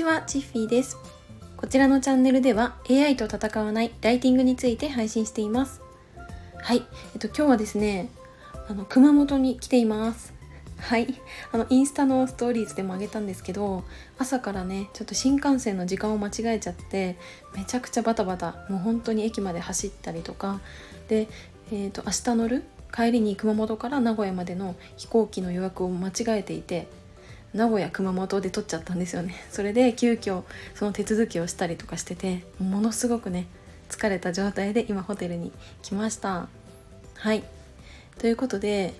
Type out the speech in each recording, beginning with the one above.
ちは、チッフィーです。こちらのチャンネルでは AI と戦わないライティングについて配信しています。はい、えっと今日はですね、あの熊本に来ています。はい、あのインスタのストーリーズでもあげたんですけど、朝からね、ちょっと新幹線の時間を間違えちゃって、めちゃくちゃバタバタ、もう本当に駅まで走ったりとか、で、えっと明日乗る帰りに熊本から名古屋までの飛行機の予約を間違えていて名古屋熊本で取っちゃったんですよね。それで急遽その手続きをしたりとかしててものすごくね疲れた状態で今ホテルに来ました。はい。ということで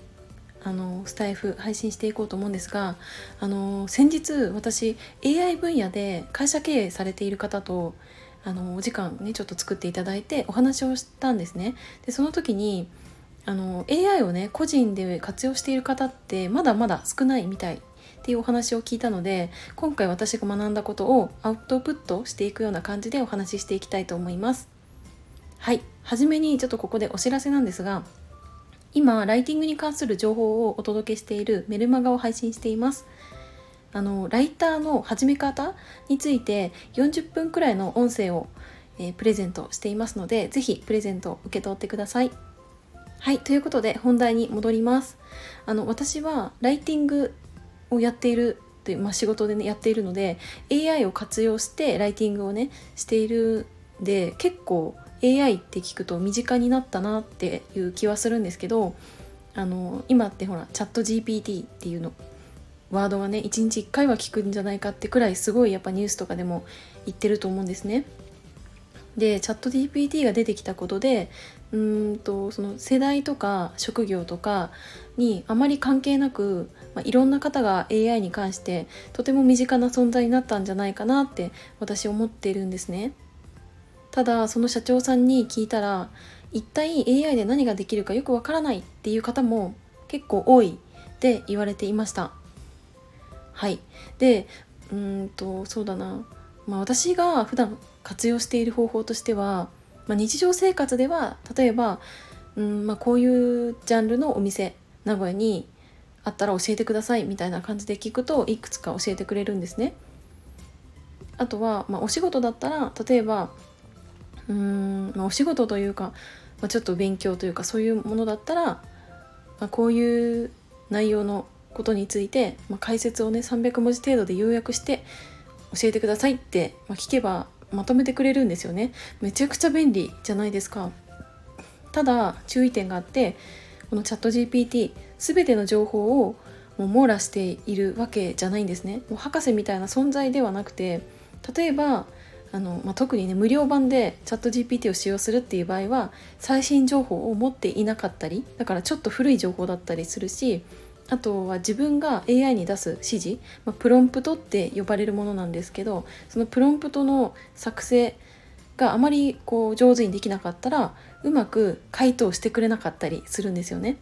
あのスタイフ配信していこうと思うんですがあの先日私 AI 分野で会社経営されている方とあのお時間ねちょっと作っていただいてお話をしたんですね。でその時にあの AI をね個人で活用している方ってまだまだ少ないみたいっていうお話を聞いたので今回私が学んだことをアウトプットしていくような感じでお話ししていきたいと思います。はい。初めにちょっとここでお知らせなんですが今ライティングに関する情報をお届けしているメルマガを配信しています。あのライターの始め方について40分くらいの音声を、えープレゼントしていますのでぜひプレゼントを受け取ってください。はい、ということで本題に戻ります。あの私はライティングをやっているという、まあ、仕事でねやっているので AI を活用してライティングをねしているで結構 AI って聞くと身近になったなっていう気はするんですけどあの今ってほらチャット GPT っていうのワードがね1日1回は聞くんじゃないかってくらいすごいやっぱニュースとかでも言ってると思うんですね。でチャット GPT が出てきたことでうんとその世代とか職業とかにあまり関係なく、まあ、いろんな方が AI に関してとても身近な存在になったんじゃないかなって私思っているんですね。ただその社長さんに聞いたら一体 AI で何ができるかよくわからないっていう方も結構多いって言われていました。はい、でうんとそうだな、まあ、私が普段活用している方法としては、まあ、日常生活では例えば、うんまあ、こういうジャンルのお店名古屋にあったら教えてくださいみたいな感じで聞くといくつか教えてくれるんですね。あとは、まあ、お仕事だったら例えばうん、まあ、お仕事というか、まあ、ちょっと勉強というかそういうものだったら、まあ、こういう内容のことについて、まあ、解説をね300文字程度で要約して教えてくださいって、まあ、聞けばまとめてくれるんですよね。めちゃくちゃ便利じゃないですか。ただ注意点があってこのチャット GPT 全ての情報をもう網羅しているわけじゃないんですね。もう博士みたいな存在ではなくて例えばあの、まあ、特にね無料版でチャット GPT を使用するっていう場合は最新情報を持っていなかったりだからちょっと古い情報だったりするしあとは自分が AI に出す指示、まあ、プロンプトって呼ばれるものなんですけどそのプロンプトの作成があまりこう上手にできなかったらうまく回答してくれなかったりするんですよね。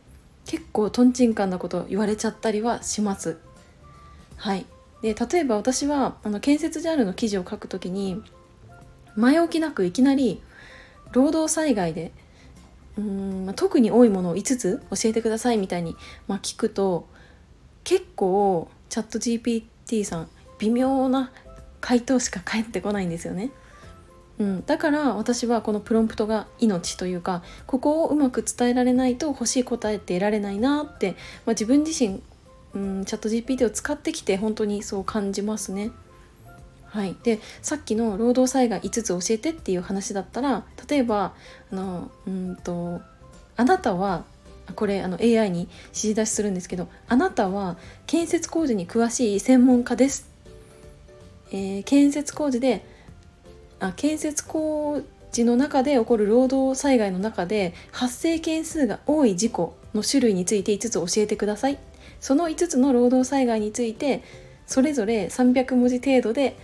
結構とんちんかんなこと言われちゃったりはします。はい。で例えば私はあの建設ジャンルの記事を書くときに前置きなくいきなり労働災害でうーんま特に多いものを5つ教えてくださいみたいに、まあ、聞くと結構チャット GPT さん微妙な回答しか返ってこないんですよね。うん、だから私はこのプロンプトが命というかここをうまく伝えられないと欲しい答えって得られないなって、まあ、自分自身、うん、チャット GPT を使ってきて本当にそう感じますね。はい、でさっきの労働災害5つ教えてっていう話だったら例えばあのうんとあなたはこれあの AI に指示出しするんですけどあなたは建設工事に詳しい専門家です、えー建設工事であ建設工事の中で起こる労働災害の中で発生件数が多い事故の種類について5つ教えてください。その5つの労働災害についてそれぞれ300文字程度で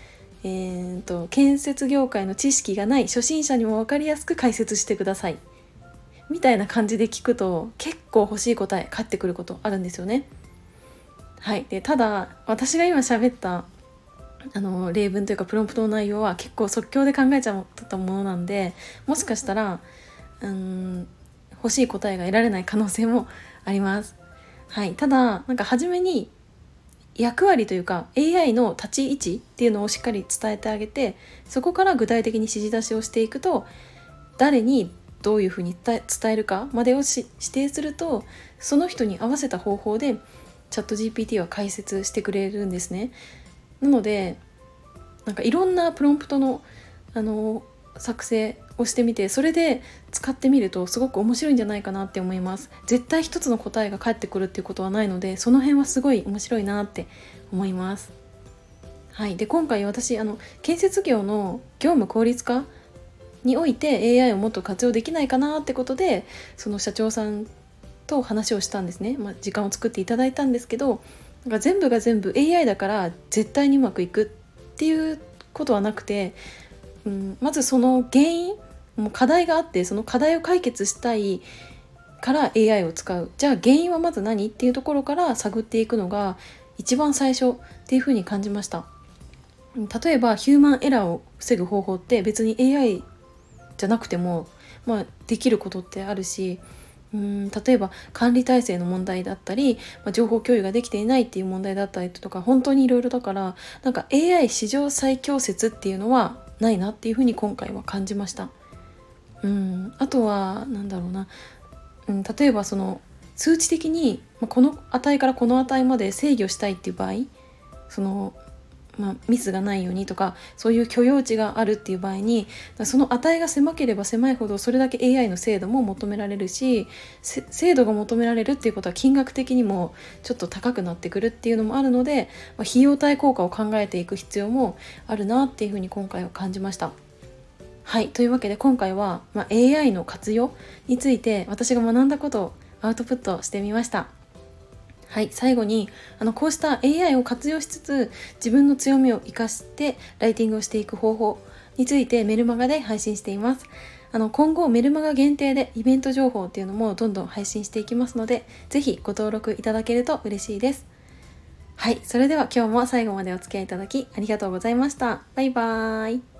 えー、と建設業界の知識がない初心者にも分かりやすく解説してくださいみたいな感じで聞くと結構欲しい答え返ってくることあるんですよね。はい、でただ私が今喋ったあの例文というかプロンプトの内容は結構即興で考えちゃったものなんでもしかしたらうん欲しい答えが得られない可能性もあります。はい、ただなんか初めに役割というか AI の立ち位置っていうのをしっかり伝えてあげてそこから具体的に指示出しをしていくと誰にどういうふうに伝えるかまでを指定するとその人に合わせた方法でチャット GPT は解説してくれるんですね。なのでなんかいろんなプロンプトのあの作成をしてみてそれで使ってみるとすごく面白いんじゃないかなって思います。絶対一つの答えが返ってくるっていうことはないのでその辺はすごい面白いなって思います。はい。で今回私あの建設業の業務効率化において AI をもっと活用できないかなってことでその社長さんと話をしたんですね、まあ、時間を作っていただいたんですけどなんか全部が全部 AI だから絶対にうまくいくっていうことはなくて、うん、まずその原因もう課題があってその課題を解決したいから AI を使う。じゃあ原因はまず何っていうところから探っていくのが一番最初っていうふうに感じました。例えばヒューマンエラーを防ぐ方法って別に AI じゃなくても、まあ、できることってあるしうん。例えば管理体制の問題だったり、まあ、情報共有ができていないっていう問題だったりとか本当にいろいろだからなんか AI 史上最強説っていうのはないなっていうふうに今回は感じました。うん。あとは何だろうな、うん、例えばその数値的にこの値からこの値まで制御したいっていう場合そのまあ、ミスがないようにとかそういう許容値があるっていう場合にその値が狭ければ狭いほどそれだけ AI の精度も求められるし精度が求められるっていうことは金額的にもちょっと高くなってくるっていうのもあるので、まあ、費用対効果を考えていく必要もあるなっていうふうに今回は感じました。はいというわけで今回は、まあ、AI の活用について私が学んだことをアウトプットしてみました。はい、最後にあのこうした AI を活用しつつ自分の強みを生かしてライティングをしていく方法についてメルマガで配信しています。あの今後メルマガ限定でイベント情報っていうのもどんどん配信していきますので是非ご登録いただけると嬉しいです。はい、それでは今日も最後までお付き合いいただきありがとうございました。バイバーイ。